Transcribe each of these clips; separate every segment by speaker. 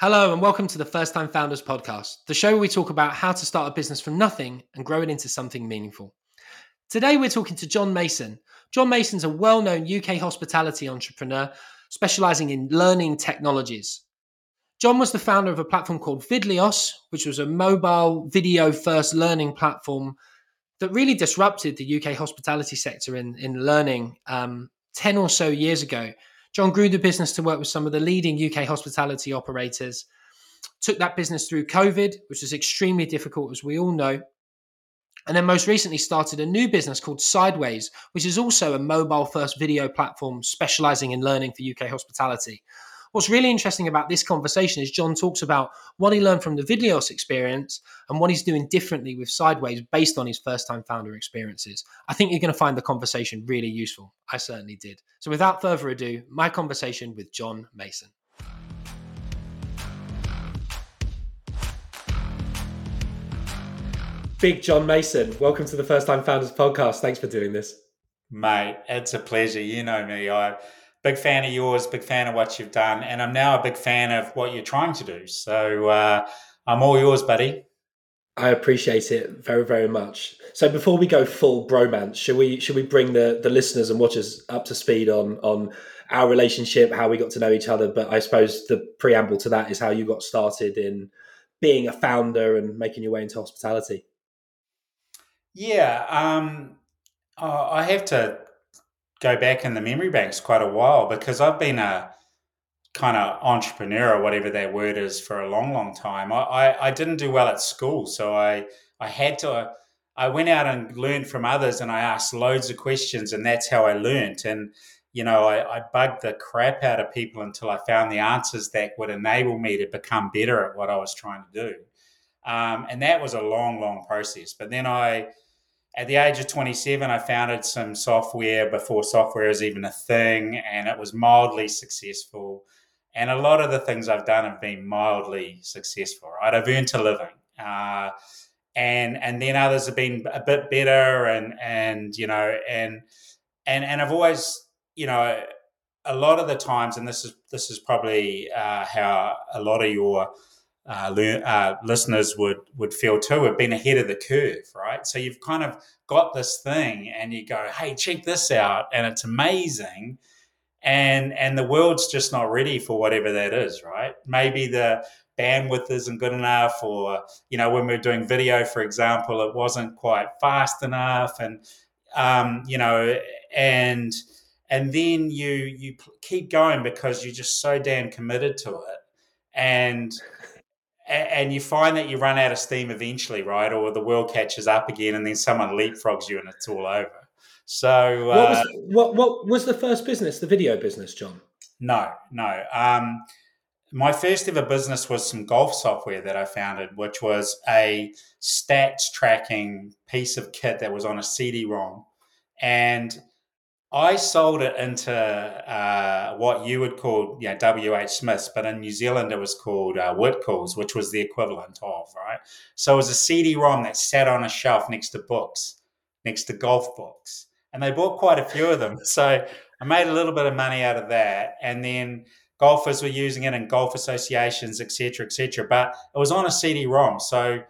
Speaker 1: Hello, and welcome to the First Time Founders podcast, the show where we talk about how to start a business from nothing and grow it into something meaningful. Today, we're talking to John Mason. John Mason's a well known UK hospitality entrepreneur specializing in learning technologies. John was the founder of a platform called Vidlios, which was a mobile video first learning platform that really disrupted the UK hospitality sector in, in learning um, 10 or so years ago. John grew the business to work with some of the leading UK hospitality operators, took that business through COVID, which was extremely difficult, as we all know. And then most recently started a new business called Sideways, which is also a mobile first video platform specializing in learning for UK hospitality. What's really interesting about this conversation is John talks about what he learned from the Vidlios experience and what he's doing differently with Sideways based on his first time founder experiences. I think you're going to find the conversation really useful. I certainly did. So without further ado, my conversation with John Mason. Big John Mason, welcome to the First Time Founders podcast. Thanks for doing this.
Speaker 2: Mate, it's a pleasure. You know me. I big fan of yours, big fan of what you've done, and I'm now a big fan of what you're trying to do. So uh, I'm all yours, buddy.
Speaker 1: I appreciate it very, very much. So before we go full bromance, should we should we bring the the listeners and watchers up to speed on on our relationship, how we got to know each other? But I suppose the preamble to that is how you got started in being a founder and making your way into hospitality.
Speaker 2: Yeah, um, I have to go back in the memory banks quite a while because I've been a kind of entrepreneur or whatever that word is for a long, long time. I, I, I, didn't do well at school, so I I had to. I went out and learned from others, and I asked loads of questions, and that's how I learned. And you know, I, I bugged the crap out of people until I found the answers that would enable me to become better at what I was trying to do. Um, and that was a long, long process. But then I at the age of 27, I founded some software before software was even a thing, and it was mildly successful. And a lot of the things I've done have been mildly successful, right? I've earned a living. Uh, and and then others have been a bit better and and you know and and and I've always you know a lot of the times and this is this is probably uh, how a lot of your uh, uh, listeners would would feel too have been ahead of the curve, right? So you've kind of got this thing, and you go, "Hey, check this out," and it's amazing, and and the world's just not ready for whatever that is, right? Maybe the bandwidth isn't good enough, or you know, when we're doing video, for example, it wasn't quite fast enough, and um, you know, and and then you you keep going because you're just so damn committed to it and and you find that you run out of steam eventually, right? Or the world catches up again, and then someone leapfrogs you, and it's all over. So,
Speaker 1: what, was, uh, what, what was the first business? The video business, John?
Speaker 2: No, no. Um, my first ever business was some golf software that I founded, which was a stats tracking piece of kit that was on a CD-ROM, and I sold it into uh, what you would call, you know, WH Smiths, but in New Zealand it was called uh, Whitcoulls, which was the equivalent of, right? So it was a CD-ROM that sat on a shelf next to books, next to golf books, and they bought quite a few of them. So I made a little bit of money out of that, and then golfers were using it in golf associations, etc., etc. But it was on a CD-ROM, so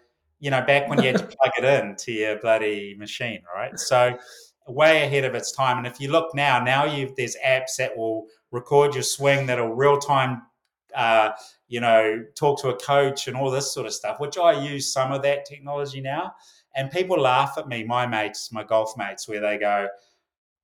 Speaker 2: you know, back when you had to plug it in to your bloody machine, right? So way ahead of its time. And if you look now, now you there's apps that will record your swing that'll real time, uh, you know, talk to a coach and all this sort of stuff. Which I use some of that technology now, and people laugh at me, my mates, my golf mates, where they go,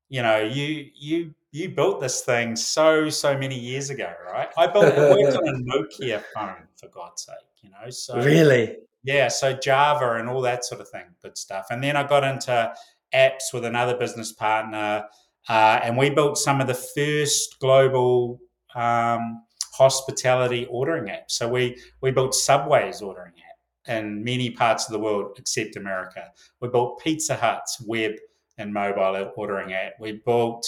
Speaker 2: you know, you you you built this thing so so many years ago, right? I built it worked on a Nokia phone for God's sake, you know. So
Speaker 1: really,
Speaker 2: yeah. So Java and all that sort of thing, good stuff. And then I got into apps with another business partner, uh, and we built some of the first global um, hospitality ordering apps. So we we built Subway's ordering app in many parts of the world except America. We built Pizza Hut's web and mobile ordering app. We built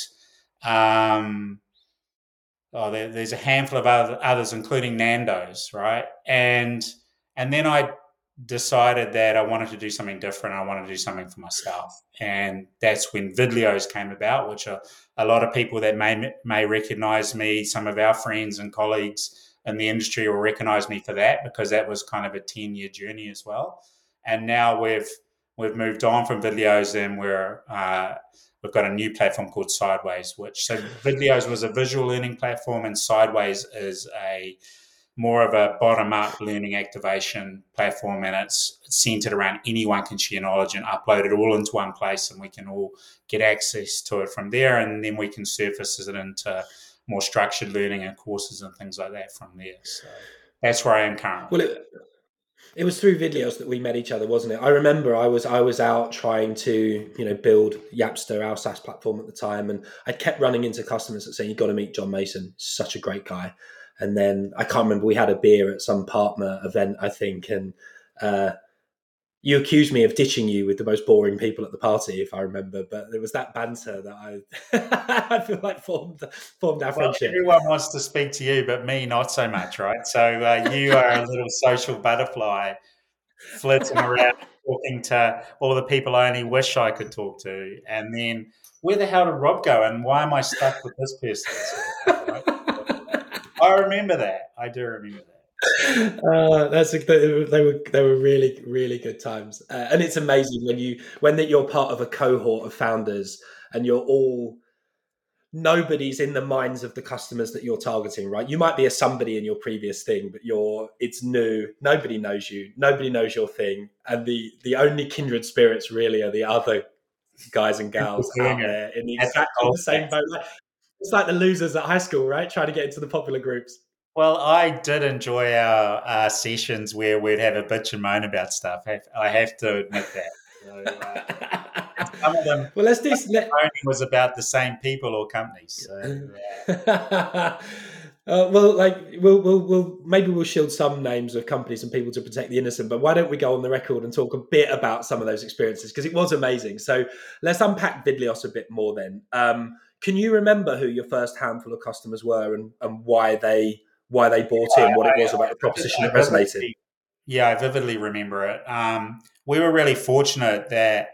Speaker 2: um, oh, there, there's a handful of other, others, including Nando's, right? And and then I decided that I wanted to do something different. I wanted to do something for myself, and that's when Vidlios came about, which are a lot of people that may may recognize me, some of our friends and colleagues in the industry will recognize me for that because that was kind of a 10 year journey as well. And now we've we've moved on from Vidlios and we're uh, we've got a new platform called Sideways, which so Vidlios was a visual learning platform and Sideways is a more of a bottom up learning activation platform and it's centered around anyone can share knowledge and upload it all into one place and we can all get access to it from there and then we can surface it into more structured learning and courses and things like that from there. So that's where I am currently.
Speaker 1: Well, it, it was through Vidlios that we met each other, wasn't it? I remember I was I was out trying to you know build Yapster, our SaaS platform at the time, and I kept running into customers that saying, you've got to meet John Mason, such a great guy." And then I can't remember we had a beer at some partner event, I think, and uh, you accused me of ditching you with the most boring people at the party, if I remember. But there was that banter that I, I feel like formed formed our well, friendship.
Speaker 2: Everyone wants to speak to you, but me not so much, right? So uh, you are a little social butterfly, flitting around, talking to all the people I only wish I could talk to, and then where the hell did Rob go, and why am I stuck with this person? I remember that. I do remember that.
Speaker 1: Uh, that's a, they were they were really really good times, uh, and it's amazing when you when that you're part of a cohort of founders and you're all nobody's in the minds of the customers that you're targeting right? You might be a somebody in your previous thing but you're it's new. Nobody knows you. Nobody knows your thing. And the the only kindred spirits really are the other guys and gals out there in the exactly the same boat it's like the losers at high school, right? Trying to get into the popular groups.
Speaker 2: Well, I did enjoy our, our sessions where we'd have a bitch and moan about stuff. I have to admit that. So, uh, some of them, well, let's do. Let, was about the same people or companies. So,
Speaker 1: yeah. Uh, well, like we'll, we'll, we'll maybe we'll shield some names of companies and people to protect the innocent. But why don't we go on the record and talk a bit about some of those experiences because it was amazing. So let's unpack Vidlios a bit more. Then, um, can you remember who your first handful of customers were and, and why they why they bought in, what it was about the proposition that resonated?
Speaker 2: Yeah, I vividly remember it. Um, we were really fortunate that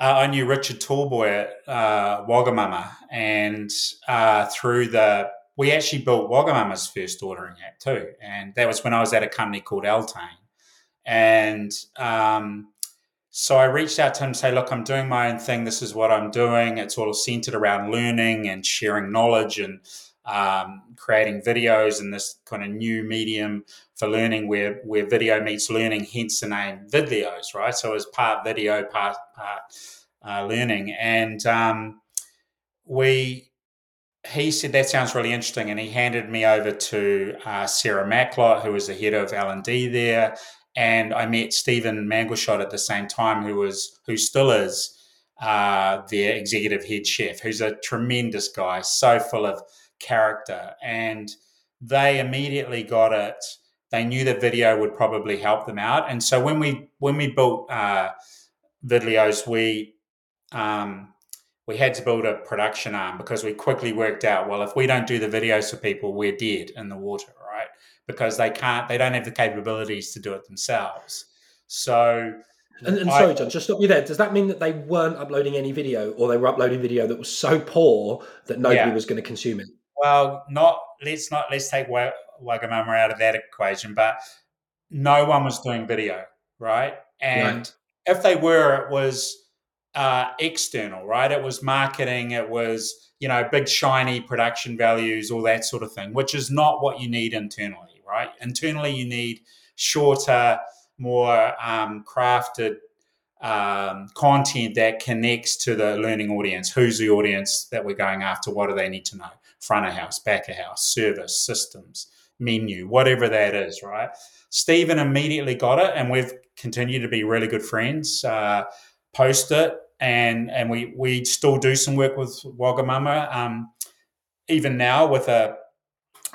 Speaker 2: uh, I knew Richard Tallboy at uh, Wagamama, and uh, through the we actually built Wagamama's first ordering app too, and that was when I was at a company called Altane, and um, so I reached out to him to say, look, I'm doing my own thing. This is what I'm doing. It's all centered around learning and sharing knowledge and um, creating Vidlios in this kind of new medium for learning where, where video meets learning, hence the name videos, right? So it's part video, part, part uh, learning. And um, we, he said, that sounds really interesting. And he handed me over to uh, Sarah Macklot, who was the head of L&D there and I met Stephen Mangleshot at the same time, who was who still is uh, their executive head chef, who's a tremendous guy, so full of character. And they immediately got it. They knew that video would probably help them out, and so when we when we built uh, Vidlios, we um, we had to build a production arm because we quickly worked out well if we don't do the videos for people, we're dead in the water? Because they can't, they don't have the capabilities to do it themselves. So,
Speaker 1: and, and I, sorry, John, just stop you there. Does that mean that they weren't uploading any video, or they were uploading video that was so poor that nobody yeah. was going to consume it?
Speaker 2: Well, not let's not let's take Wagamama out of that equation, but no one was doing video, right? And right. if they were, it was uh, external, right? It was marketing, it was you know big shiny production values, all that sort of thing, which is not what you need internally right? Internally, you need shorter, more um, crafted um, content that connects to the learning audience. Who's the audience that we're going after? What do they need to know? Front of house, back of house, service, systems, menu, whatever that is, right? Stephen immediately got it, and we've continued to be really good friends. Uh, post it, and and we we still do some work with Wagamama. Um, even now with a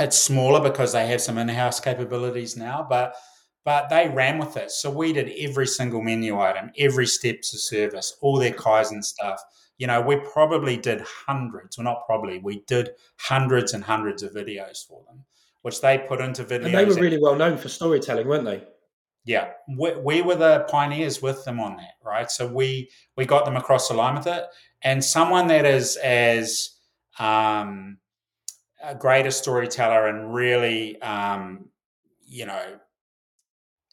Speaker 2: it's smaller because they have some in-house capabilities now, but but they ran with it. So we did every single menu item, every steps of service, all their Kaizen stuff. You know, we probably did hundreds, well, not probably, we did hundreds and hundreds of videos for them, which they put into Vidlios.
Speaker 1: And they were really well known for storytelling, weren't they?
Speaker 2: Yeah, we, we were the pioneers with them on that, right? So we we got them across the line with it, and someone that is as um, a greater storyteller and really, um, you know,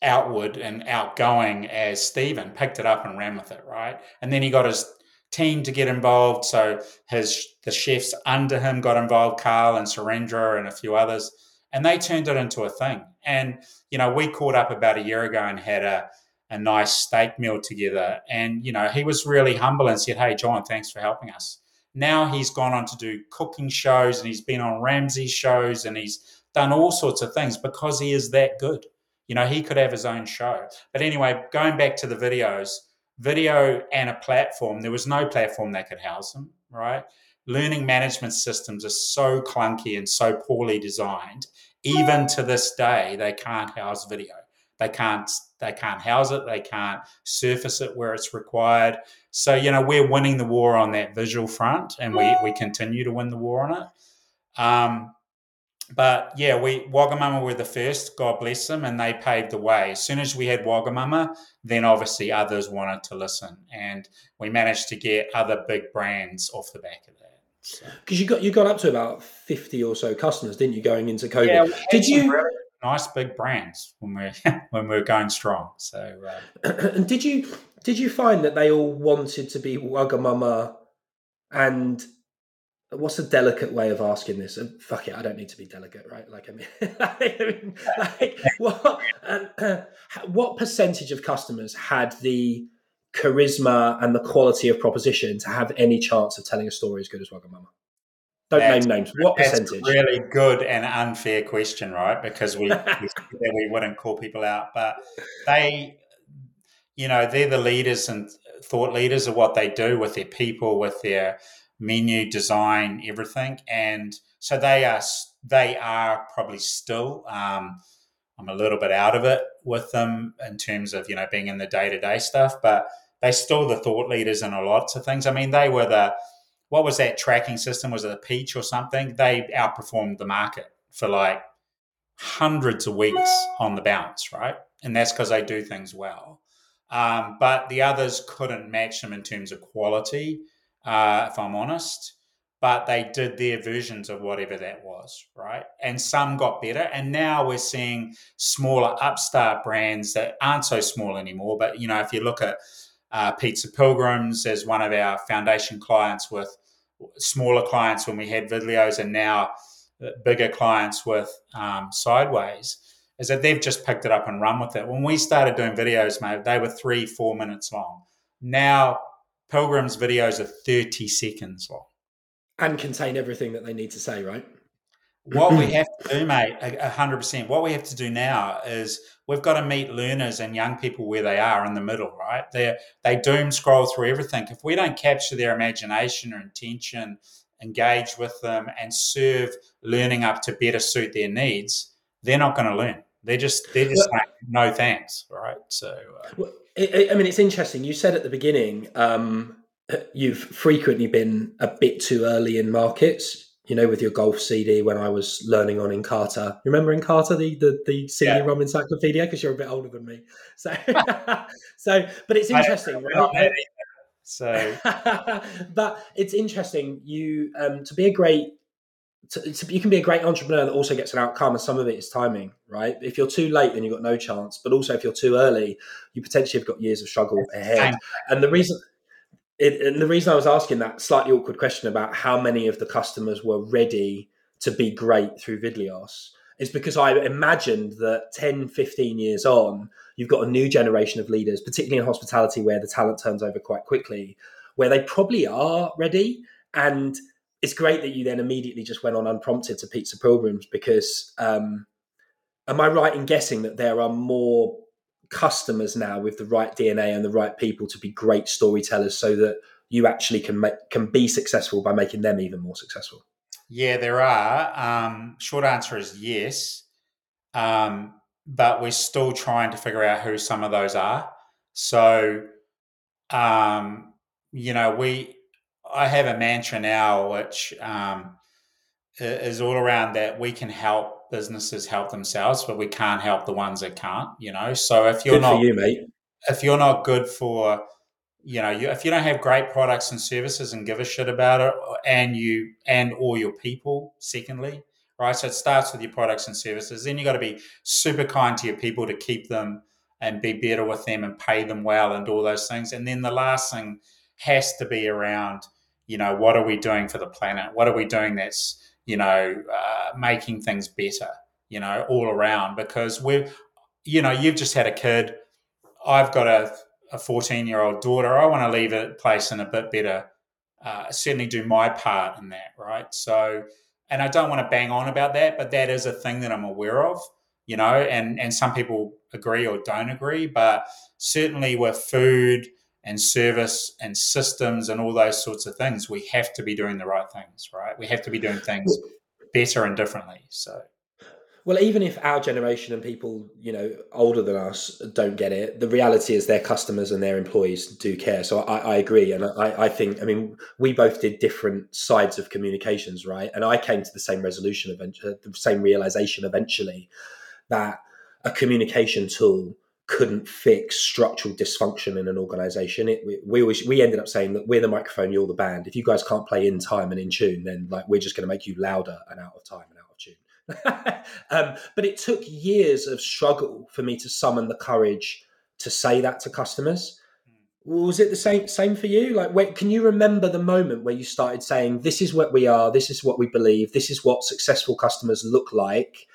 Speaker 2: outward and outgoing as Stephen picked it up and ran with it, right? And then he got his team to get involved. So his the chefs under him got involved, Carl and Surendra and a few others, and they turned it into a thing. And you know, we caught up about a year ago and had a a nice steak meal together. And you know, he was really humble and said, "Hey, John, thanks for helping us." Now he's gone on to do cooking shows and he's been on Ramsay shows and he's done all sorts of things because he is that good. You know, he could have his own show. But anyway, going back to the videos, video and a platform, there was no platform that could house them, right? Learning management systems are so clunky and so poorly designed. Even to this day, they can't house video. They can't they can't house it. They can't surface it where it's required. So you know we're winning the war on that visual front, and we we continue to win the war on it. Um, but yeah, we Wagamama were the first, God bless them, and they paved the way. As soon as we had Wagamama, then obviously others wanted to listen, and we managed to get other big brands off the back of that.
Speaker 1: Because so. you got you got up to about fifty or so customers, didn't you, going into COVID? Yeah, Did you?
Speaker 2: Really nice big brands when we're when we're going strong. So,
Speaker 1: uh, and did you did you find that they all wanted to be Wagamama and what's a delicate way of asking this? And fuck it, I don't need to be delicate, right? Like I mean, I mean like what uh, what percentage of customers had the charisma and the quality of proposition to have any chance of telling a story as good as Wagamama? Don't that's, name names. What percentage?
Speaker 2: really good and unfair question, right? Because we we, we wouldn't call people out, but they, you know, they're the leaders and thought leaders of what they do with their people, with their menu design, everything, and so they are they are probably still. Um, I'm a little bit out of it with them in terms of you know being in the day to day stuff, but they still the thought leaders in a lots of things. I mean, they were the what was that tracking system? Was it a Peach or something? They outperformed the market for like hundreds of weeks on the bounce, right? And that's because they do things well. Um, but the others couldn't match them in terms of quality uh, if I'm honest. But they did their versions of whatever that was, right? And some got better. And now we're seeing smaller upstart brands that aren't so small anymore. But, you know, if you look at uh, Pizza Pilgrims as one of our foundation clients with smaller clients when we had Vidlios and now bigger clients with um, Sideways, is that they've just picked it up and run with it. When we started doing videos, mate, they were three, four minutes long. Now Pilgrim's videos are 30 seconds long.
Speaker 1: And contain everything that they need to say, right?
Speaker 2: What we have to do, mate, 100%, what we have to do now is we've got to meet learners and young people where they are in the middle, right? They they doom scroll through everything. If we don't capture their imagination or intention, engage with them, and serve learning up to better suit their needs, they're not going to learn. They're just they're just well, like, no thanks, right? So, uh,
Speaker 1: well, I mean, it's interesting. You said at the beginning um, you've frequently been a bit too early in markets. You know, with your golf CD when I was learning on Encarta. Remember Encarta, the the, the CD-ROM yeah. encyclopedia? Because you're a bit older than me. So, so, but it's interesting, right?
Speaker 2: So,
Speaker 1: but it's interesting. You um, to be a great to, to, you can be a great entrepreneur that also gets an outcome, and some of it is timing, right? If you're too late, then you've got no chance. But also, if you're too early, you potentially have got years of struggle ahead. And the reason, it, and the reason I was asking that slightly awkward question about how many of the customers were ready to be great through Vidlios is because I imagined that 10, 15 years on, you've got a new generation of leaders, particularly in hospitality, where the talent turns over quite quickly, where they probably are ready and it's great that you then immediately just went on unprompted to Pizza Pilgrims because um, am I right in guessing that there are more customers now with the right DNA and the right people to be great storytellers so that you actually can make can be successful by making them even more successful?
Speaker 2: Yeah, there are. Um, short answer is yes, um, but we're still trying to figure out who some of those are. So, um, you know, we I have a mantra now, which um, is all around that we can help businesses help themselves, but we can't help the ones that can't. You know, so if you're
Speaker 1: good
Speaker 2: not
Speaker 1: you, mate,
Speaker 2: if you're not good for you know, you, if you don't have great products and services and give a shit about it, and you and or your people, secondly, right? So it starts with your products and services. Then you got to be super kind to your people to keep them and be better with them and pay them well and all those things. And then the last thing has to be around, you know, what are we doing for the planet? What are we doing that's, you know, uh, making things better, you know, all around? Because we're, you know, you've just had a kid. I've got a, a 14 year old daughter. I want to leave a place in a bit better, uh, certainly do my part in that, right? So, and I don't want to bang on about that, but that is a thing that I'm aware of, you know, and, and some people agree or don't agree, but certainly with food and service and systems and all those sorts of things, we have to be doing the right things, right? We have to be doing things better and differently. So
Speaker 1: well, even if our generation and people, you know, older than us don't get it, the reality is their customers and their employees do care. So I, I agree. And I, I, think, I mean, we both did different sides of communications, right? And I came to the same resolution, eventually, uh, the same realization eventually that a communication tool couldn't fix structural dysfunction in an organization. It, we, we, always we ended up saying that we're the microphone, you're the band. If you guys can't play in time and in tune, then like we're just going to make you louder and out of time and out of tune. um, but it took years of struggle for me to summon the courage to say that to customers. Was it the same same for you? Like, wait, can you remember the moment where you started saying, "This is what we are. This is what we believe. This is what successful customers look like."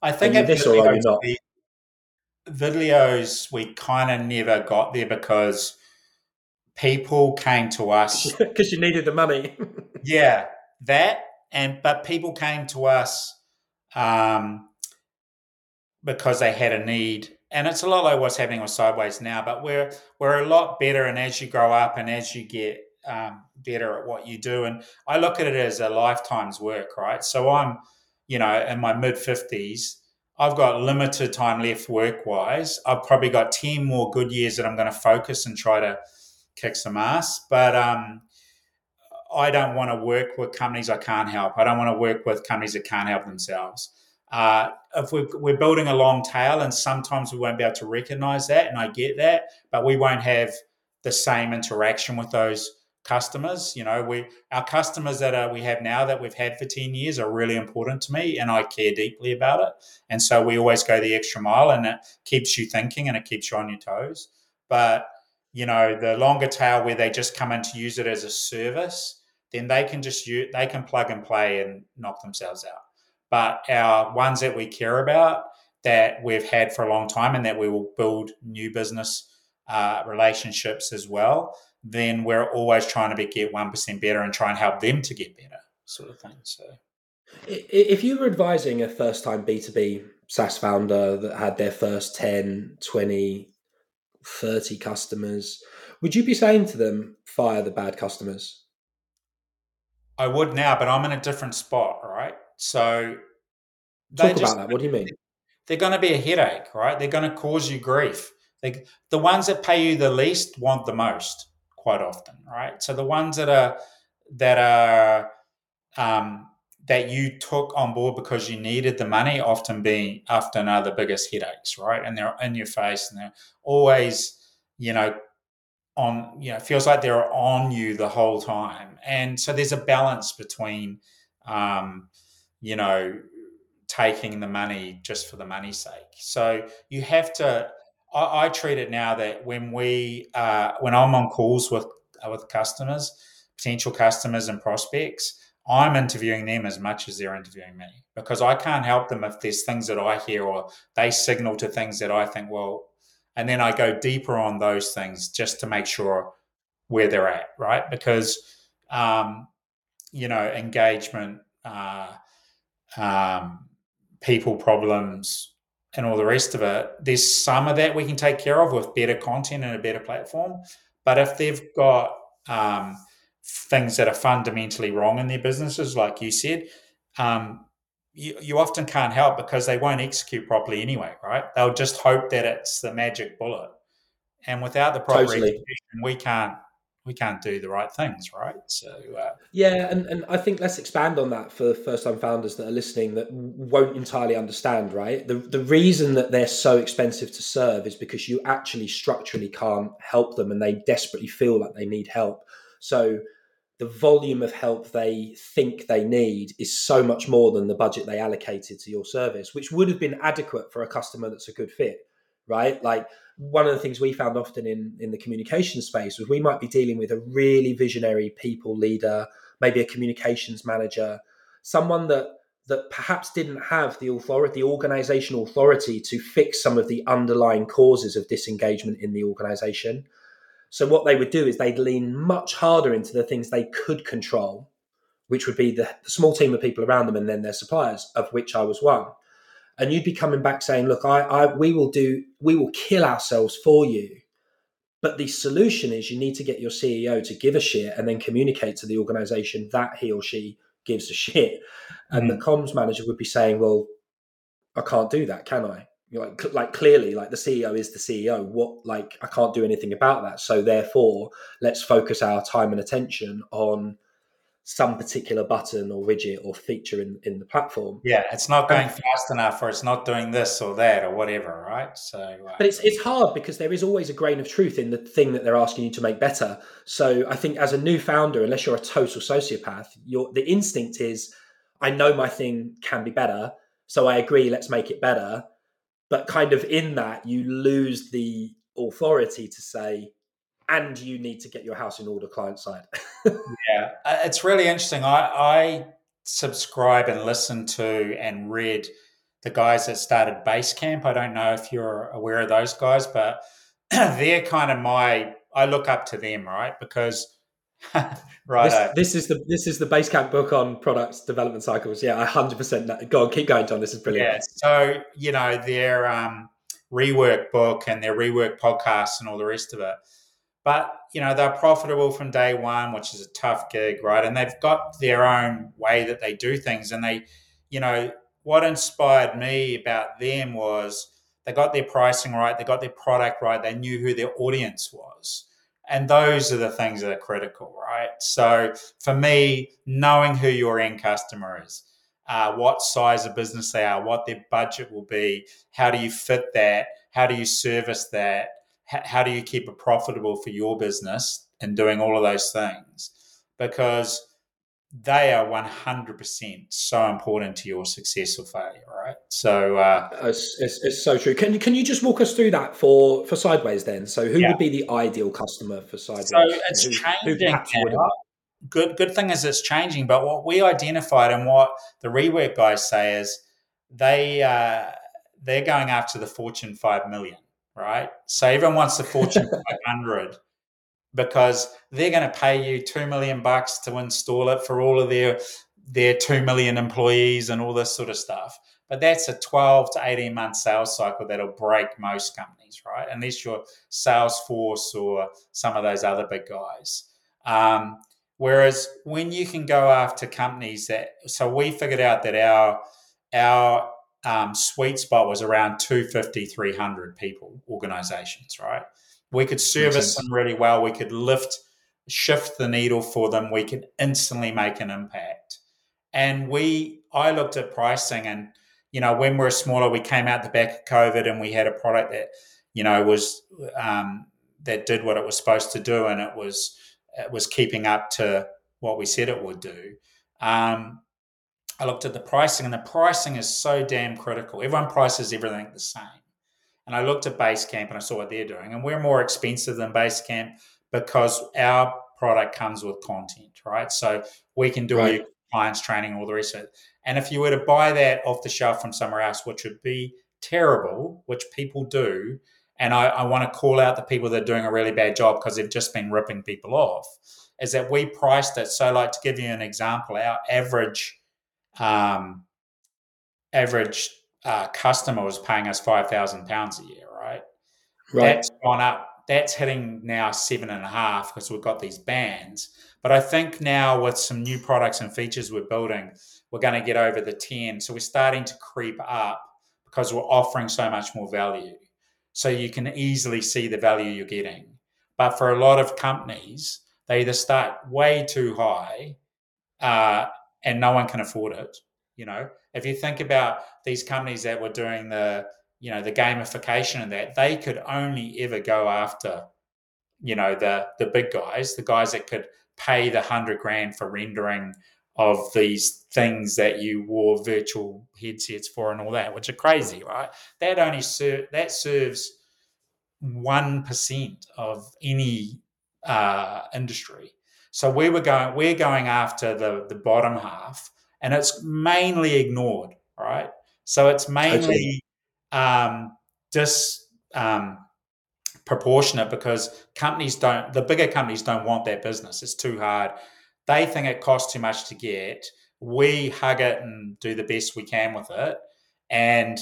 Speaker 2: I think at this or are you not? Vidlios, we kind of never got there because people came to us
Speaker 1: because you needed the money.
Speaker 2: yeah, that and but people came to us um, because they had a need and it's a lot like what's happening with sideways now but we're we're a lot better and as you grow up and as you get um, better at what you do and i look at it as a lifetime's work right so i'm you know in my mid 50s i've got limited time left work wise i've probably got 10 more good years that i'm going to focus and try to kick some ass but um I don't want to work with companies I can't help. I don't want to work with companies that can't help themselves. Uh, if we're, we're, building a long tail, and sometimes we won't be able to recognize that, and I get that, but we won't have the same interaction with those customers. You know, we our customers that are, we have now that we've had for ten years are really important to me, and I care deeply about it. And so we always go the extra mile, and it keeps you thinking, and it keeps you on your toes. But you know, the longer tail where they just come in to use it as a service then they can just use, they can plug and play and knock themselves out. But our ones that we care about that we've had for a long time and that we will build new business uh, relationships as well, then we're always trying to be, get 1% better and try and help them to get better, sort of thing. So,
Speaker 1: if you were advising a first time B2B SaaS founder that had their first 10, 20, 30 customers, would you be saying to them, fire the bad customers?
Speaker 2: I would now, but I'm in a different spot, right? So
Speaker 1: talk just, about that. What do you mean?
Speaker 2: They're going to be a headache, right? They're going to cause you grief. They, the ones that pay you the least want the most, quite often, right? So the ones that are that are um, that you took on board because you needed the money, often being often are the biggest headaches, right? And they're in your face, and they're always, you know, on you know feels like they're on you the whole time and so there's a balance between um you know taking the money just for the money's sake so you have to i, I treat it now that when we uh when i'm on calls with uh, with customers potential customers and prospects i'm interviewing them as much as they're interviewing me because i can't help them if there's things that i hear or they signal to things that i think well and then I go deeper on those things just to make sure where they're at, right? Because um, you know, engagement, uh, um, people problems, and all the rest of it. There's some of that we can take care of with better content and a better platform. But if they've got um, things that are fundamentally wrong in their businesses, like you said, um, you, you often can't help because they won't execute properly anyway, right? They'll just hope that it's the magic bullet. And without the proper totally. execution, we can't we can't do the right things, right? So uh,
Speaker 1: yeah, and, and I think let's expand on that for first time founders that are listening that won't entirely understand, right? The the reason that they're so expensive to serve is because you actually structurally can't help them, and they desperately feel like they need help. So the volume of help they think they need is so much more than the budget they allocated to your service, which would have been adequate for a customer that's a good fit, right? Like one of the things we found often in in the communication space was we might be dealing with a really visionary people leader, maybe a communications manager, someone that that perhaps didn't have the authority, the organizational authority to fix some of the underlying causes of disengagement in the organization. So what they would do is they'd lean much harder into the things they could control, which would be the, the small team of people around them and then their suppliers, of which I was one. And you'd be coming back saying, "Look, I, I we will do, we will kill ourselves for you." But the solution is you need to get your CEO to give a shit and then communicate to the organization that he or she gives a shit. And mm-hmm. the comms manager would be saying, "Well, I can't do that, can I?" like like clearly like the ceo is the ceo what like i can't do anything about that so therefore let's focus our time and attention on some particular button or widget or feature in, in the platform.
Speaker 2: Yeah it's not going fast enough or it's not doing this or that or whatever right? So uh,
Speaker 1: but it's it's hard because there is always a grain of truth in the thing that they're asking you to make better. So i think as a new founder unless you're a total sociopath your the instinct is i know my thing can be better so i agree let's make it better. But kind of in that you lose the authority to say and you need to get your house in order client side
Speaker 2: yeah uh, it's really interesting i i subscribe and listen to and read the guys that started basecamp i don't know if you're aware of those guys but they're kind of my i look up to them right because
Speaker 1: right. This, this, is the this is the Basecamp book on product development cycles. Yeah, I hundred percent. Go on, keep going, John. This is brilliant. Yeah.
Speaker 2: So you know their um, rework book and their rework podcast and all the rest of it. But you know they're profitable from day one, which is a tough gig, right? And they've got their own way that they do things. And they, you know, what inspired me about them was they got their pricing right, they got their product right, they knew who their audience was and those are the things that are critical, right? So for me, knowing who your end customer is, uh, what size of business they are, what their budget will be, how do you fit that, how do you service that, H- how do you keep it profitable for your business, and doing all of those things, because they are 100% so important to your success or failure right? So uh,
Speaker 1: it's, it's, it's, so true. Can, can you just walk us through that for for sideways then? So who yeah. would be the ideal customer for sideways? so
Speaker 2: it's who, changing who good good thing is it's changing but what we identified and what the rework guys say is they uh, they're going after the fortune 5 million right so everyone wants the fortune 500 because they're going to pay you two million bucks to install it for all of their their two million employees and all this sort of stuff. But that's a 12 to 18 month sales cycle that'll break most companies, right? Unless you're Salesforce or some of those other big guys. Um, whereas when you can go after companies that, so we figured out that our our um, sweet spot was around 250, 300 people, organizations, right? We could service them really well. We could lift, shift the needle for them. We could instantly make an impact. And we, I looked at pricing, and you know, when we are smaller, we came out the back of COVID, and we had a product that, you know, was um, that did what it was supposed to do, and it was it was keeping up to what we said it would do. Um, I looked at the pricing, and the pricing is so damn critical. Everyone prices everything the same. And I looked at Basecamp and I saw what they're doing. And we're more expensive than Basecamp because our product comes with content, right? So we can do right. your clients training, all the rest of it. And if you were to buy that off the shelf from somewhere else, which would be terrible, which people do, and I, I want to call out the people that are doing a really bad job because they've just been ripping people off, is that we priced it. So, like to give you an example, our average um, average uh, customer was paying us five thousand pounds a year, right? Right. That's gone up. That's hitting now seven and a half because we've got these bands. But I think now with some new products and features we're building, we're going to get over the ten. So we're starting to creep up because we're offering so much more value. So you can easily see the value you're getting. But for a lot of companies, They either start way too high uh, and no one can afford it. You know, if you think about these companies that were doing the, you know, the gamification and that, they could only ever go after, you know, the the big guys, the guys that could pay the hundred grand for rendering of these things that you wore virtual headsets for and all that, which are crazy, right? That only ser- that serves one percent of any uh, industry. So we were going, we're going after the the bottom half, and it's mainly ignored, right? So it's mainly um, dis um, proportionate because companies don't, the bigger companies don't want that business. It's too hard. They think it costs too much to get. We hug it and do the best we can with it, and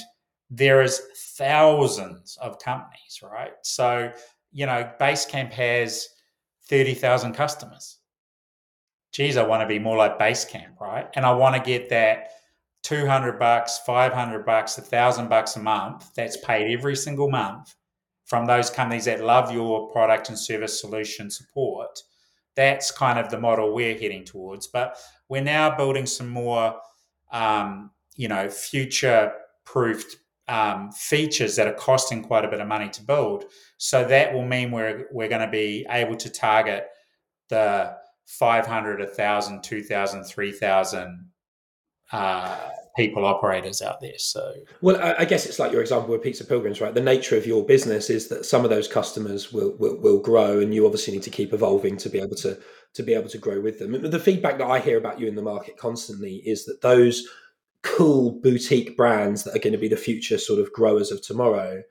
Speaker 2: there is thousands of companies, right? So you know, Basecamp has thirty thousand customers geez, I want to be more like Basecamp, right? And I want to get that 200 bucks, 500 bucks, a thousand bucks a month that's paid every single month from those companies that love your product and service solution support. That's kind of the model we're heading towards. But we're now building some more, um, you know, future proofed um, features that are costing quite a bit of money to build. So that will mean we're, we're going to be able to target the 500, 1,000, 2,000, 3,000 uh, people operators out there. So,
Speaker 1: well, I guess it's like your example with Pizza Pilgrims, right? The nature of your business is that some of those customers will, will, will grow, and you obviously need to keep evolving to be able to to be able to grow with them. The feedback that I hear about you in the market constantly is that those cool boutique brands that are going to be the future sort of growers of tomorrow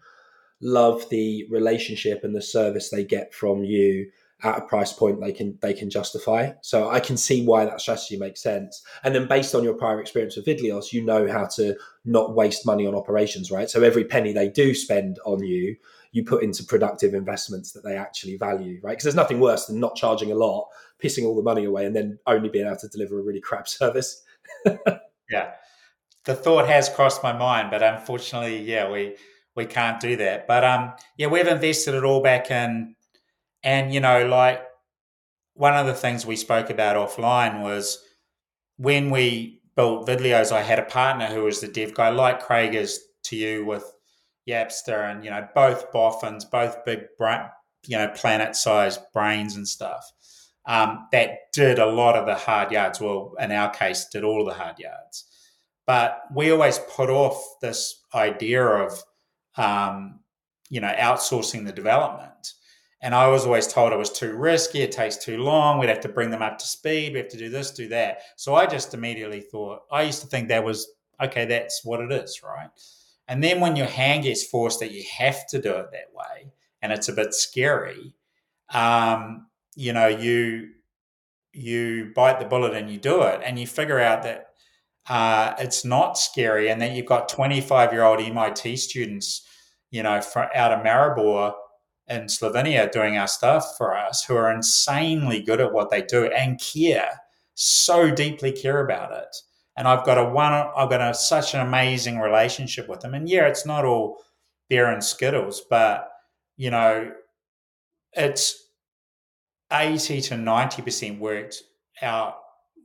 Speaker 1: love the relationship and the service they get from you at a price point they can they can justify. So I can see why that strategy makes sense. And then based on your prior experience with Vidlios, you know how to not waste money on operations, right? So every penny they do spend on you, you put into productive investments that they actually value, right? Because there's nothing worse than not charging a lot, pissing all the money away, and then only being able to deliver a really crap service.
Speaker 2: yeah, the thought has crossed my mind, but unfortunately, yeah, we we can't do that. But um, yeah, we've invested it all back in and, you know, like one of the things we spoke about offline was when we built Vidlios, I had a partner who was the dev guy, like Craig is to you with Yapster and, you know, both boffins, both big, you know, planet sized brains and stuff. Um, that did a lot of the hard yards. Well, in our case, did all the hard yards. But we always put off this idea of, um, you know, outsourcing the development. And I was always told it was too risky, it takes too long, we'd have to bring them up to speed, we have to do this, do that. So I just immediately thought, I used to think that was, okay, that's what it is, right? And then when your hand gets forced that you have to do it that way, and it's a bit scary, um, you know, you you bite the bullet and you do it, and you figure out that uh, it's not scary, and that you've got 25 year old MIT students, you know, from, out of Maribor in Slovenia doing our stuff for us who are insanely good at what they do and care so deeply care about it. And I've got a one, I've got a, such an amazing relationship with them. And yeah, it's not all beer and skittles, but you know, it's 80 to 90% worked out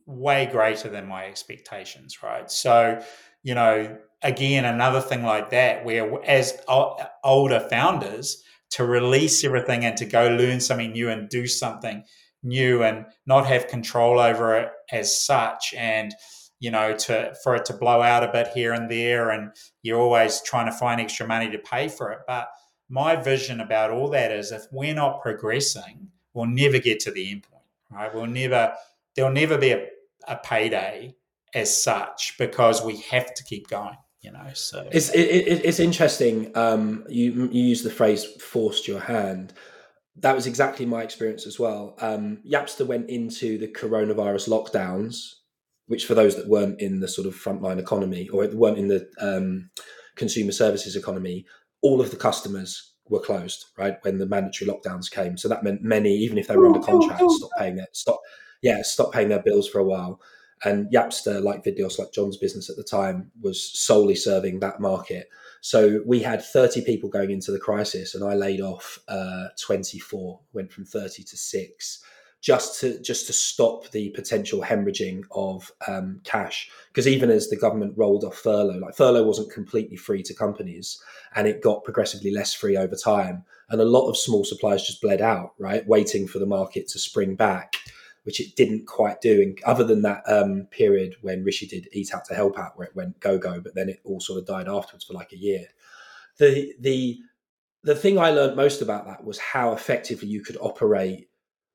Speaker 2: way greater than my expectations, right? So, you know, again, another thing like that, where as older founders, to release everything and to go learn something new and do something new and not have control over it as such and you know to for it to blow out a bit here and there and you're always trying to find extra money to pay for it. But my vision about all that is if we're not progressing we'll never get to the end point right? We'll never there'll never be a, a payday as such because we have to keep going you know so.
Speaker 1: It's it, it's interesting um, you you use the phrase forced your hand. That was exactly my experience as well. Um, yapster went into the coronavirus lockdowns which for those that weren't in the sort of frontline economy or weren't in the um, consumer services economy all of the customers were closed right when the mandatory lockdowns came. So that meant many even if they were under contract stopped paying their stop yeah stop paying their bills for a while and Yapster, like Vidlios, like John's business at the time, was solely serving that market. So we had 30 people going into the crisis, and I laid off uh, 24, went from 30 to six, just to just to stop the potential hemorrhaging of um, cash. Because even as the government rolled off furlough, like furlough wasn't completely free to companies, and it got progressively less free over time, and a lot of small suppliers just bled out, right, waiting for the market to spring back, which it didn't quite do. And other than that um, period when Rishi did Eat Out to Help Out, where it went go go, but then it all sort of died afterwards for like a year. The the the thing I learned most about that was how effectively you could operate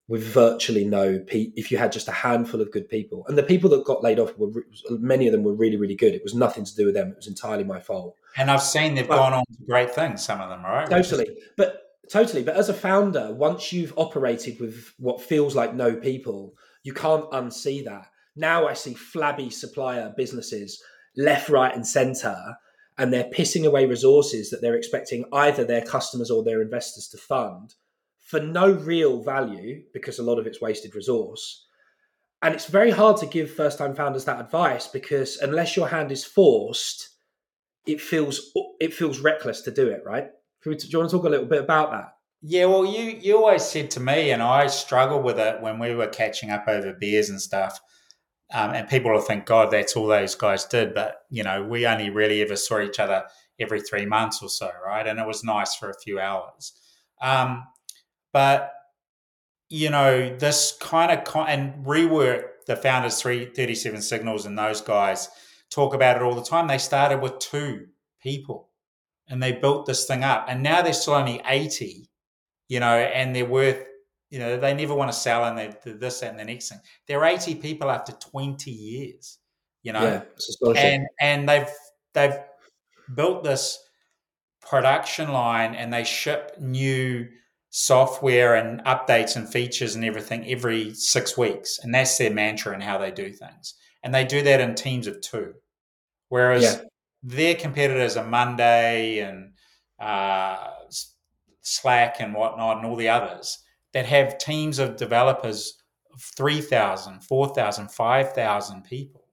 Speaker 1: with virtually no pe- if you had just a handful of good people. And the people that got laid off were many of them were really really good. It was nothing to do with them. It was entirely my fault.
Speaker 2: And i've seen they've but, gone on to great things some of them right?
Speaker 1: Totally is- but totally but as a founder once you've operated with what feels like no people you can't unsee that now i see flabby supplier businesses left right and center and they're pissing away resources that they're expecting either their customers or their investors to fund for no real value because a lot of it's wasted resource. And it's very hard to give first time founders that advice because unless your hand is forced, it feels it feels reckless to do it, right? Do you want to talk a little bit about that?
Speaker 2: Yeah, well, you you always said to me, and I struggle with it when we were catching up over beers and stuff. Um, and people will think, God, that's all those guys did. But you know, we only really ever saw each other every three months or so, right? And it was nice for a few hours. Um, but you know, this kind of con- and rework the founders three thirty seven signals and those guys talk about it all the time. They started with two people and they built this thing up, and now they're still only eighty. You know, and they're worth. You know, they never want to sell, and they this and the next thing. They're eighty people after twenty years. You know, yeah, and and they've they've built this production line, and they ship new software and updates and features and everything every six weeks. And that's their mantra and how they do things. And they do that in teams of two. Whereas yeah. Their competitors are Monday and uh, Slack and whatnot and all the others that have teams of developers of 3,000, 4,000, 5,000 people.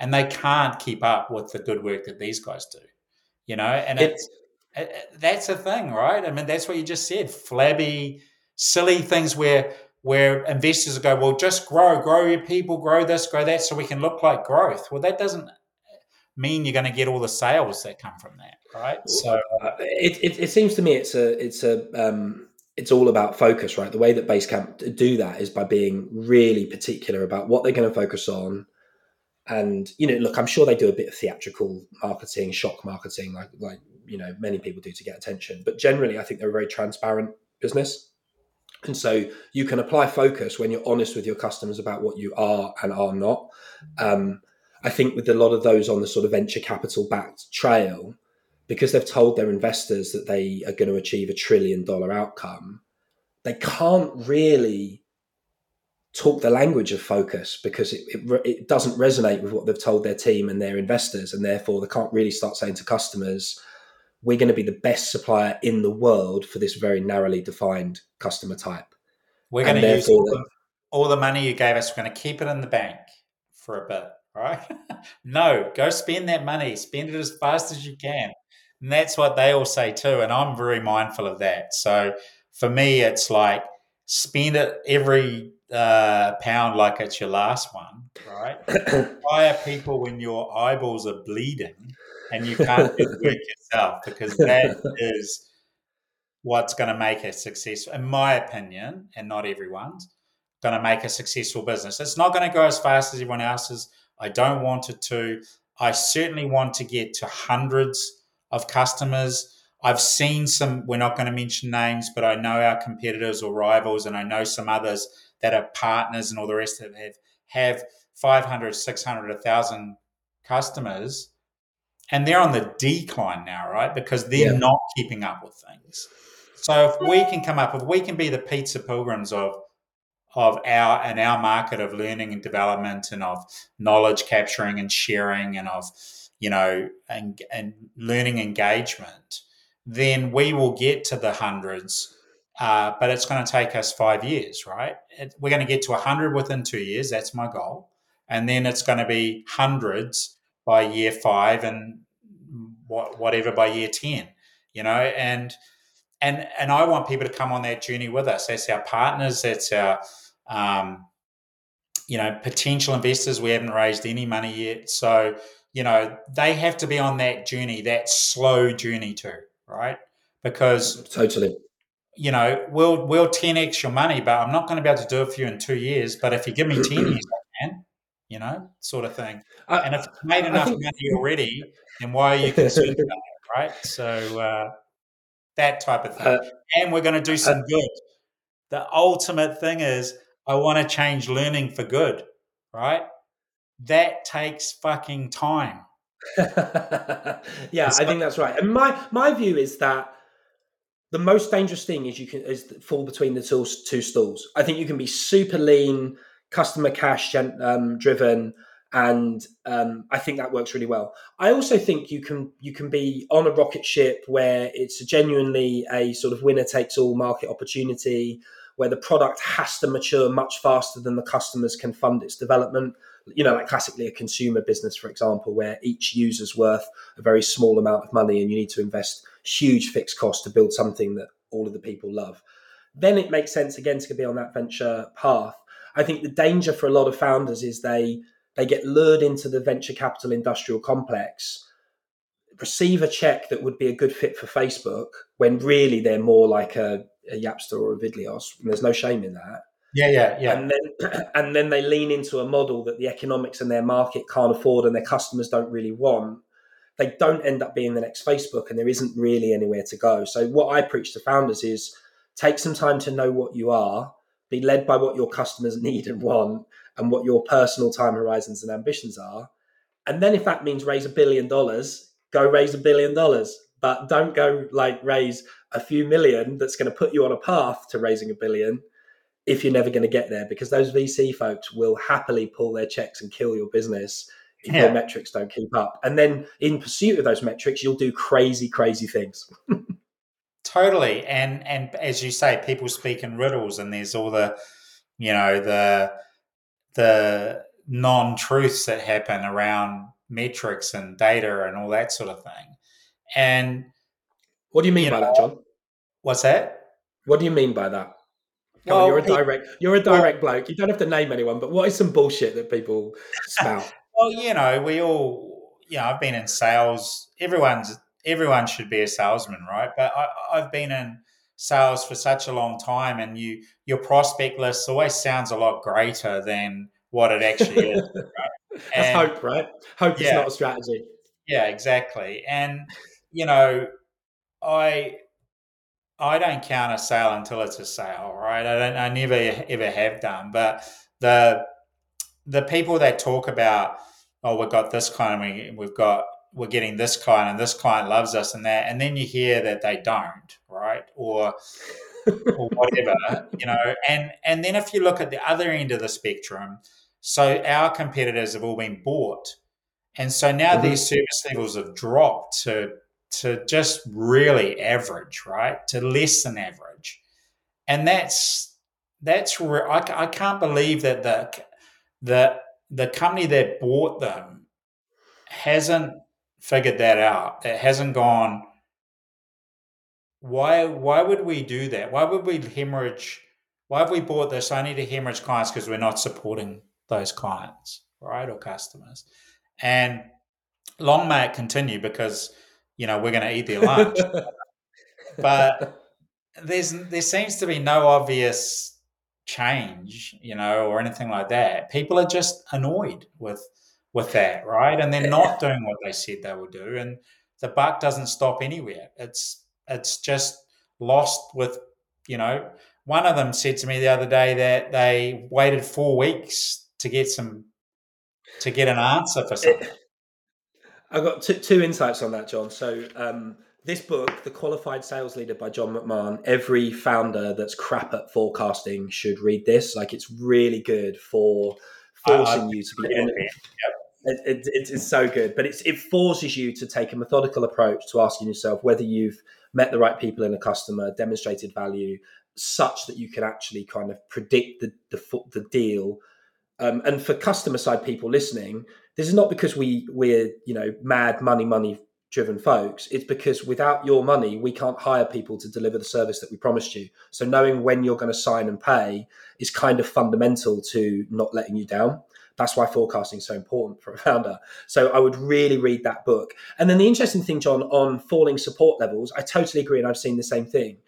Speaker 2: And they can't keep up with the good work that these guys do. You know, and it's, uh, uh, that's a thing, right? I mean, that's what you just said. Flabby, silly things where where investors go, well, just grow, grow your people, grow this, grow that, so we can look like growth. Well, that doesn't mean you're going to get all the sales that come from that, right? So
Speaker 1: uh, it, it, it seems to me it's a it's a um, it's all about focus, right? The way that Basecamp do that is by being really particular about what they're going to focus on. And you know, look, I'm sure they do a bit of theatrical marketing, shock marketing, like like you know many people do to get attention. But generally, I think they're a very transparent business. And so you can apply focus when you're honest with your customers about what you are and are not. Um, I think with a lot of those on the sort of venture capital backed trail, because they've told their investors that they are going to achieve a trillion dollar outcome, they can't really talk the language of focus because it, it, it, doesn't resonate with what they've told their team and their investors. And therefore, they can't really start saying to customers, we're going to be the best supplier in the world for this very narrowly defined customer type.
Speaker 2: We're going to use all the, all the money you gave us, we're going to keep it in the bank for a bit, right? no, go spend that money, spend it as fast as you can. And that's what they all say too. And I'm very mindful of that. So for me, it's like spend it every uh, pound like it's your last one, right? Hire people when your eyeballs are bleeding and you can't do it yourself because that is what's going to make a success, in my opinion, and not everyone's going to make a successful business. It's not going to go as fast as everyone else's. I don't want it to. I certainly want to get to hundreds of customers. I've seen some, we're not going to mention names, but I know our competitors or rivals, and I know some others that are partners and all the rest of it have, have 500, 600, 1,000 customers and they're on the decline now, right? Because they're yeah. not keeping up with things. So if we can come up, if we can be the pizza pilgrims of of our and our market of learning and development and of knowledge capturing and sharing and of you know and and learning engagement, then we will get to the hundreds. Uh, but it's going to take us five years, right? We're going to get to 100 within two years. That's my goal. And then it's going to be hundreds by year five and whatever by year 10 you know and and and i want people to come on that journey with us that's our partners that's our Um, you know, potential investors, we haven't raised any money yet. So, you know, they have to be on that journey, that slow journey too, right? Because
Speaker 1: totally,
Speaker 2: you know, we'll we'll 10x your money, but I'm not going to be able to do it for you in two years. But if you give me 10 years, I can, you know, sort of thing. Uh, and if you've made enough think- money already, then why are you concerned about it, right? So uh, that type of thing. Uh, and we're going to do some uh, good. The ultimate thing is I want to change learning for good, right? That takes fucking time.
Speaker 1: yeah, I think that's right. And my my view is that the most dangerous thing is you can is fall between the two, two stools. I think you can be super lean, customer cash um, driven, and um, I think that works really well. I also think you can you can be on a rocket ship where it's genuinely a sort of winner takes all market opportunity where the product has to mature much faster than the customers can fund its development. You know, like classically a consumer business, for example, where each user's worth a very small amount of money and you need to invest huge fixed costs to build something that all of the people love. Then it makes sense again to be on that venture path. I think the danger for a lot of founders is they they get lured into the venture capital industrial complex receive a check that would be a good fit for Facebook when really they're more like a a Yapster or a Vidlios. And there's no shame in that.
Speaker 2: Yeah, yeah, yeah.
Speaker 1: And then and then they lean into a model that the economics and their market can't afford and their customers don't really want. They don't end up being the next Facebook, and there isn't really anywhere to go. So what I preach to founders is take some time to know what you are, be led by what your customers need and want, and what your personal time horizons and ambitions are. And then if that means raise a billion dollars, go raise a billion dollars. But don't go like raise a few million that's going to put you on a path to raising a billion if you're never going to get there because those VC folks will happily pull their checks and kill your business if yeah. your metrics don't keep up. And then in pursuit of those metrics, you'll do crazy, crazy things.
Speaker 2: totally. And and as you say, people speak in riddles and there's all the you know, the the non truths that happen around metrics and data and all that sort of thing. And
Speaker 1: what do you mean you by know, that, John?
Speaker 2: What's that?
Speaker 1: What do you mean by that? Come well, on, you're a direct you're a direct well, bloke. You don't have to name anyone, but what is some bullshit that people spout?
Speaker 2: well, you know, we all you know, I've been in sales. Everyone's everyone should be a salesman, right? But I, I've been in sales for such a long time and you your prospect list always sounds a lot greater than what it actually is.
Speaker 1: Right? That's and, hope, right? Hope yeah, is not a strategy.
Speaker 2: Yeah, exactly. And you know, I I don't count a sale until it's a sale, right? I don't. I never ever have done. But the the people that talk about, oh, we've got this client, we we've got we're getting this client, and this client loves us, and that, and then you hear that they don't, right? Or or whatever, you know. And and then if you look at the other end of the spectrum, so our competitors have all been bought, and so now mm-hmm. these service levels have dropped to to just really average, right? To less than average. And that's that's re- I, I can't believe that the the the company that bought them hasn't figured that out. It hasn't gone why why would we do that? Why would we hemorrhage why have we bought this only to hemorrhage clients because we're not supporting those clients, right? Or customers. And long may it continue because you know, we're going to eat their lunch. but there's there seems to be no obvious change, you know, or anything like that. People are just annoyed with with that, right? And they're not doing what they said they would do, and the buck doesn't stop anywhere. It's it's just lost with, you know. One of them said to me the other day that they waited four weeks to get some to get an answer for something.
Speaker 1: I've got two, two insights on that, John. So, um, this book, The Qualified Sales Leader by John McMahon, every founder that's crap at forecasting should read this. Like, it's really good for forcing you to be. Yep. It, it, it's so good, but it forces you to take a methodical approach to asking yourself whether you've met the right people in a customer, demonstrated value, such that you can actually kind of predict the the, the deal. Um, and for customer side people listening, this is not because we we're you know mad money money driven folks, it's because without your money, we can't hire people to deliver the service that we promised you. So knowing when you're going to sign and pay is kind of fundamental to not letting you down. That's why forecasting is so important for a founder. So I would really read that book. And then the interesting thing, John, on falling support levels, I totally agree, and I've seen the same thing.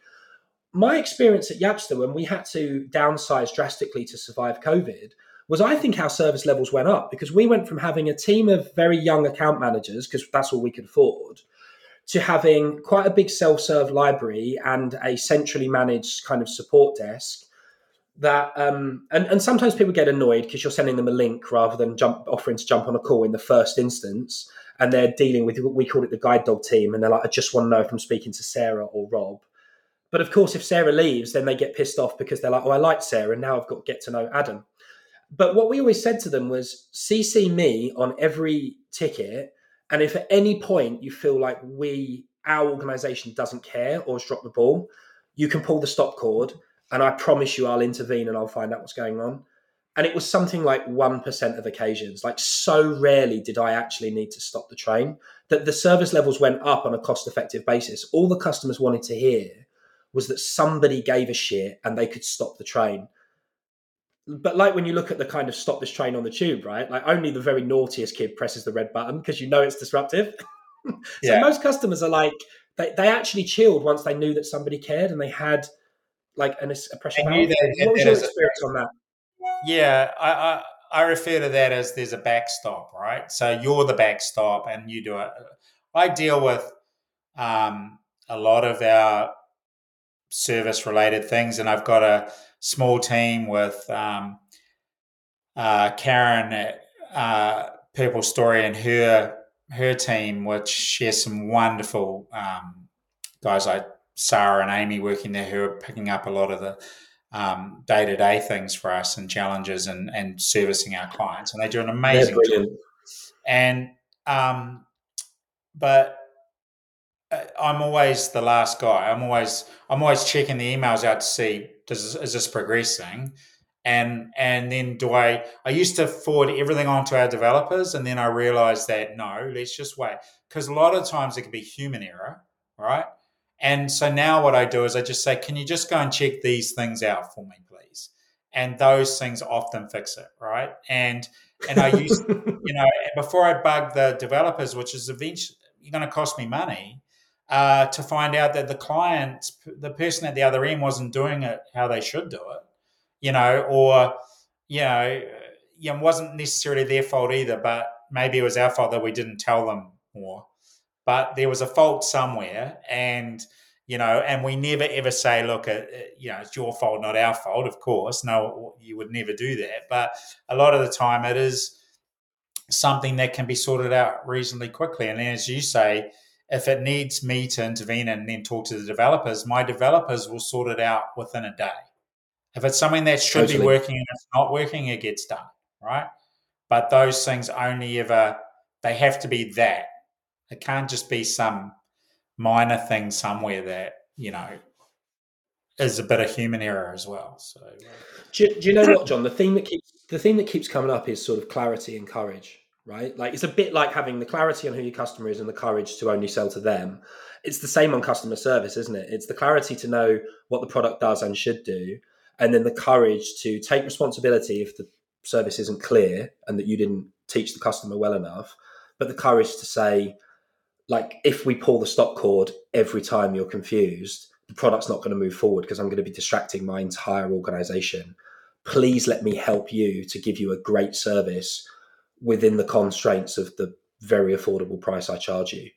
Speaker 1: My experience at Yapster when we had to downsize drastically to survive COVID was I think our service levels went up because we went from having a team of very young account managers, because that's all we could afford, to having quite a big self serve library and a centrally managed kind of support desk. That um, and, and sometimes people get annoyed because you're sending them a link rather than jump offering to jump on a call in the first instance, and they're dealing with we call it the guide dog team, and they're like, I just want to know if I'm speaking to Sarah or Rob. But of course, if Sarah leaves, then they get pissed off because they're like, oh, I like Sarah, and now I've got to get to know Adam but what we always said to them was CC me on every ticket. And if at any point you feel like we, our organization doesn't care or has dropped the ball, you can pull the stop cord and I promise you I'll intervene and I'll find out what's going on. And it was something like 1% of occasions. Like, so rarely did I actually need to stop the train that the service levels went up on a cost effective basis. All the customers wanted to hear was that somebody gave a shit and they could stop the train but like when you look at the kind of stop this train on the tube, right? Like only the very naughtiest kid presses the red button because you know it's disruptive. so yeah. most customers are like they, they actually chilled once they knew that somebody cared and they had like an, a pressure. What was your experience on that?
Speaker 2: Yeah, I, I I refer to that as there's a backstop, right? So you're the backstop and you do it. I deal with um, a lot of our service related things, and I've got a small team with um, uh, Karen uh, Purple Story and her her team, which shares some wonderful um, guys like Sarah and Amy working there who are picking up a lot of the day to day things for us and challenges and, and servicing our clients, and they do an amazing job. And um, but I'm always the last guy. I'm always I'm always checking the emails out to see does is this progressing, and and then do I I used to forward everything onto our developers, and then I realized that no, let's just wait because a lot of times it can be human error, right? And so now what I do is I just say, can you just go and check these things out for me, please? And those things often fix it, right? And and I used, you know, before I bug the developers, which is eventually going to cost me money, uh, to find out that the client, the person at the other end, wasn't doing it how they should do it, you know, or you know, you know, wasn't necessarily their fault either, but maybe it was our fault that we didn't tell them more. But there was a fault somewhere, and you know, and we never ever say, look, uh, you know, it's your fault, not our fault. Of course, no, you would never do that. But a lot of the time, it is something that can be sorted out reasonably quickly. And as you say, if it needs me to intervene and then talk to the developers, my developers will sort it out within a day. If it's something that should totally. be working and it's not working, it gets done, right? But those things only ever they have to be that. It can't just be some minor thing somewhere that you know is a bit of human error as well. So, uh.
Speaker 1: do you, do you know what, John? The thing that keeps the thing that keeps coming up is sort of clarity and courage right? Like it's a bit like having the clarity on who your customer is and the courage to only sell to them. It's the same on customer service, isn't it? It's the clarity to know what the product does and should do, and then the courage to take responsibility if the service isn't clear and that you didn't teach the customer well enough, but the courage to say, like, if we pull the stop cord every time you're confused, the product's not going to move forward because I'm going to be distracting my entire organization. Please let me help you to give you a great service within the constraints of the very affordable price I charge you.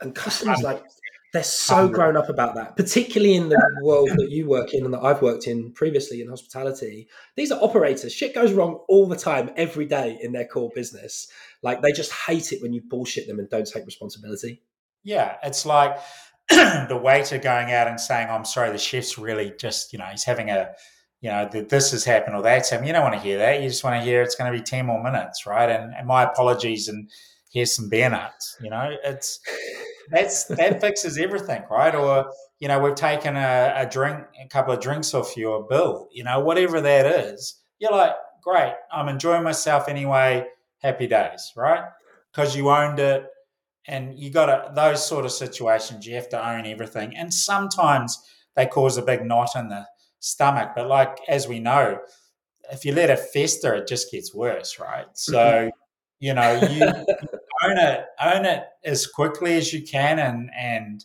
Speaker 1: And customers like they're so grown up about that, particularly in the world that you work in and that I've worked in previously in hospitality. These are operators. Shit goes wrong all the time, every day in their core business. Like they just hate it when you bullshit them and don't take responsibility.
Speaker 2: Yeah, it's like the waiter going out and saying, "I'm sorry, the chef's really just you know he's having a you know, that this has happened or that's happened. You don't want to hear that. You just want to hear it's going to be 10 more minutes, right? And, and my apologies and here's some beer nuts. You know, it's that's that fixes everything, right? Or, you know, we've taken a, a drink, a couple of drinks off your bill, you know, whatever that is. You're like, great, I'm enjoying myself anyway. Happy days, right? Because you owned it and you got to those sort of situations. You have to own everything, and sometimes they cause a big knot in the stomach. But like as we know, if you let it fester, it just gets worse, right? So you know you own it, own it as quickly as you can, and and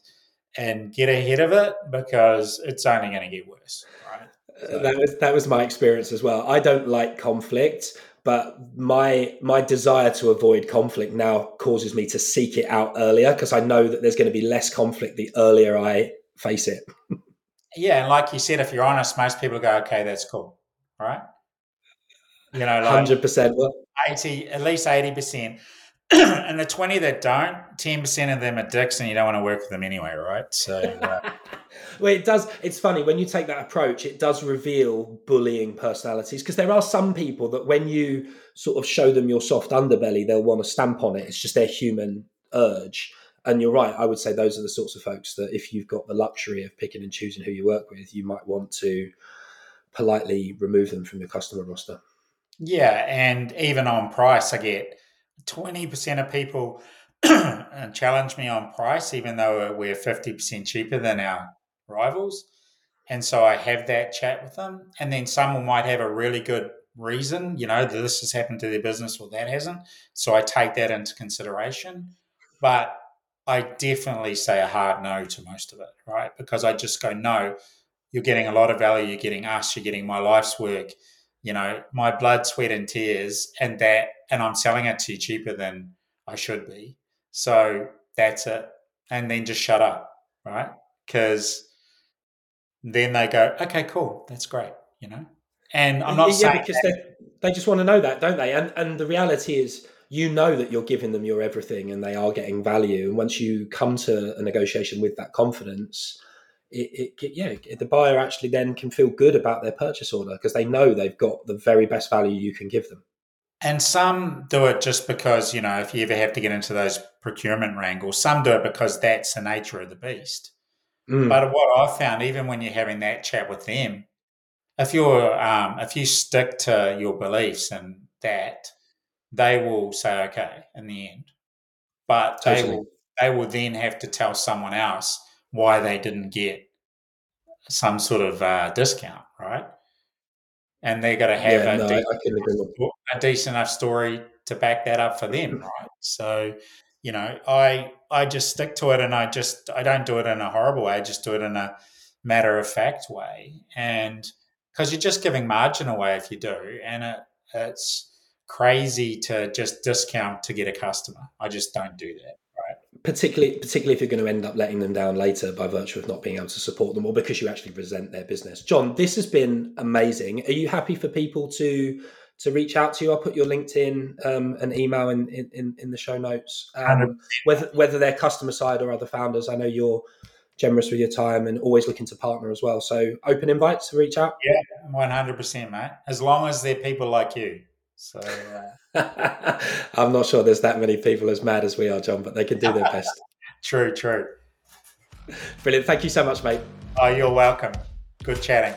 Speaker 2: and get ahead of it because it's only going to get worse. Right?
Speaker 1: So. That was that was my experience as well. I don't like conflict, but my my desire to avoid conflict now causes me to seek it out earlier because I know that there's going to be less conflict the earlier I face it.
Speaker 2: yeah, and like you said, if you're honest, most people go, "Okay, that's cool," right?
Speaker 1: You know, 100%.
Speaker 2: eighty, at least eighty percent and the 20 that don't, 10% of them are dicks and you don't want to work with them anyway, right? So. Uh...
Speaker 1: well, it does. It's funny when you take that approach, it does reveal bullying personalities because there are some people that when you sort of show them your soft underbelly, they'll want to stamp on it. It's just their human urge. And you're right. I would say those are the sorts of folks that if you've got the luxury of picking and choosing who you work with, you might want to politely remove them from your customer roster.
Speaker 2: Yeah. And even on price, I get 20% of people challenge me on price, even though we're 50% cheaper than our rivals. And so I have that chat with them. And then someone might have a really good reason, you know, that this has happened to their business or that hasn't. So I take that into consideration. But I definitely say a hard no to most of it, right? Because I just go, no, you're getting a lot of value. You're getting us, you're getting my life's work you know, my blood, sweat, and tears, and that, and I'm selling it to you cheaper than I should be. So that's it. And then just shut up, right? Because then they go, okay, cool, that's great, you know. And I'm not yeah, saying
Speaker 1: because they, they just want to know that, don't they? And and the reality is, you know that you're giving them your everything, and they are getting value. And once you come to a negotiation with that confidence, it, it, yeah, the buyer actually then can feel good about their purchase order because they know they've got the very best value you can give them.
Speaker 2: And some do it just because, you know, if you ever have to get into those procurement wrangles, some do it because that's the nature of the beast. Mm. But what I've found, even when you're having that chat with them, if you're um, if you stick to your beliefs and that, they will say okay in the end. But totally. they will they will then have to tell someone else why they didn't get some sort of uh, discount, right? And they're going to have yeah, a, no, decent, a decent enough story to back that up for them, right? So, you know, I I just stick to it, and I just I don't do it in a horrible way. I just do it in a matter of fact way, and because you're just giving margin away if you do, and it, it's crazy to just discount to get a customer. I just don't do that Right.
Speaker 1: particularly particularly if you're going to end up letting them down later by virtue of not being able to support them or because you actually resent their business. John, this has been amazing. Are you happy for people to to reach out to you? I'll put your LinkedIn um, and email in, in, in the show notes. Um, whether whether they're customer side or other founders, I know you're generous with your time and always looking to partner as well. So open invites to reach out.
Speaker 2: Yeah, one hundred percent, mate. As long as they're people like you. So. Uh...
Speaker 1: I'm not sure there's that many people as mad as we are, John, but they can do their best.
Speaker 2: true, true.
Speaker 1: Brilliant. Thank you so much, mate.
Speaker 2: Oh, you're welcome. Good chatting.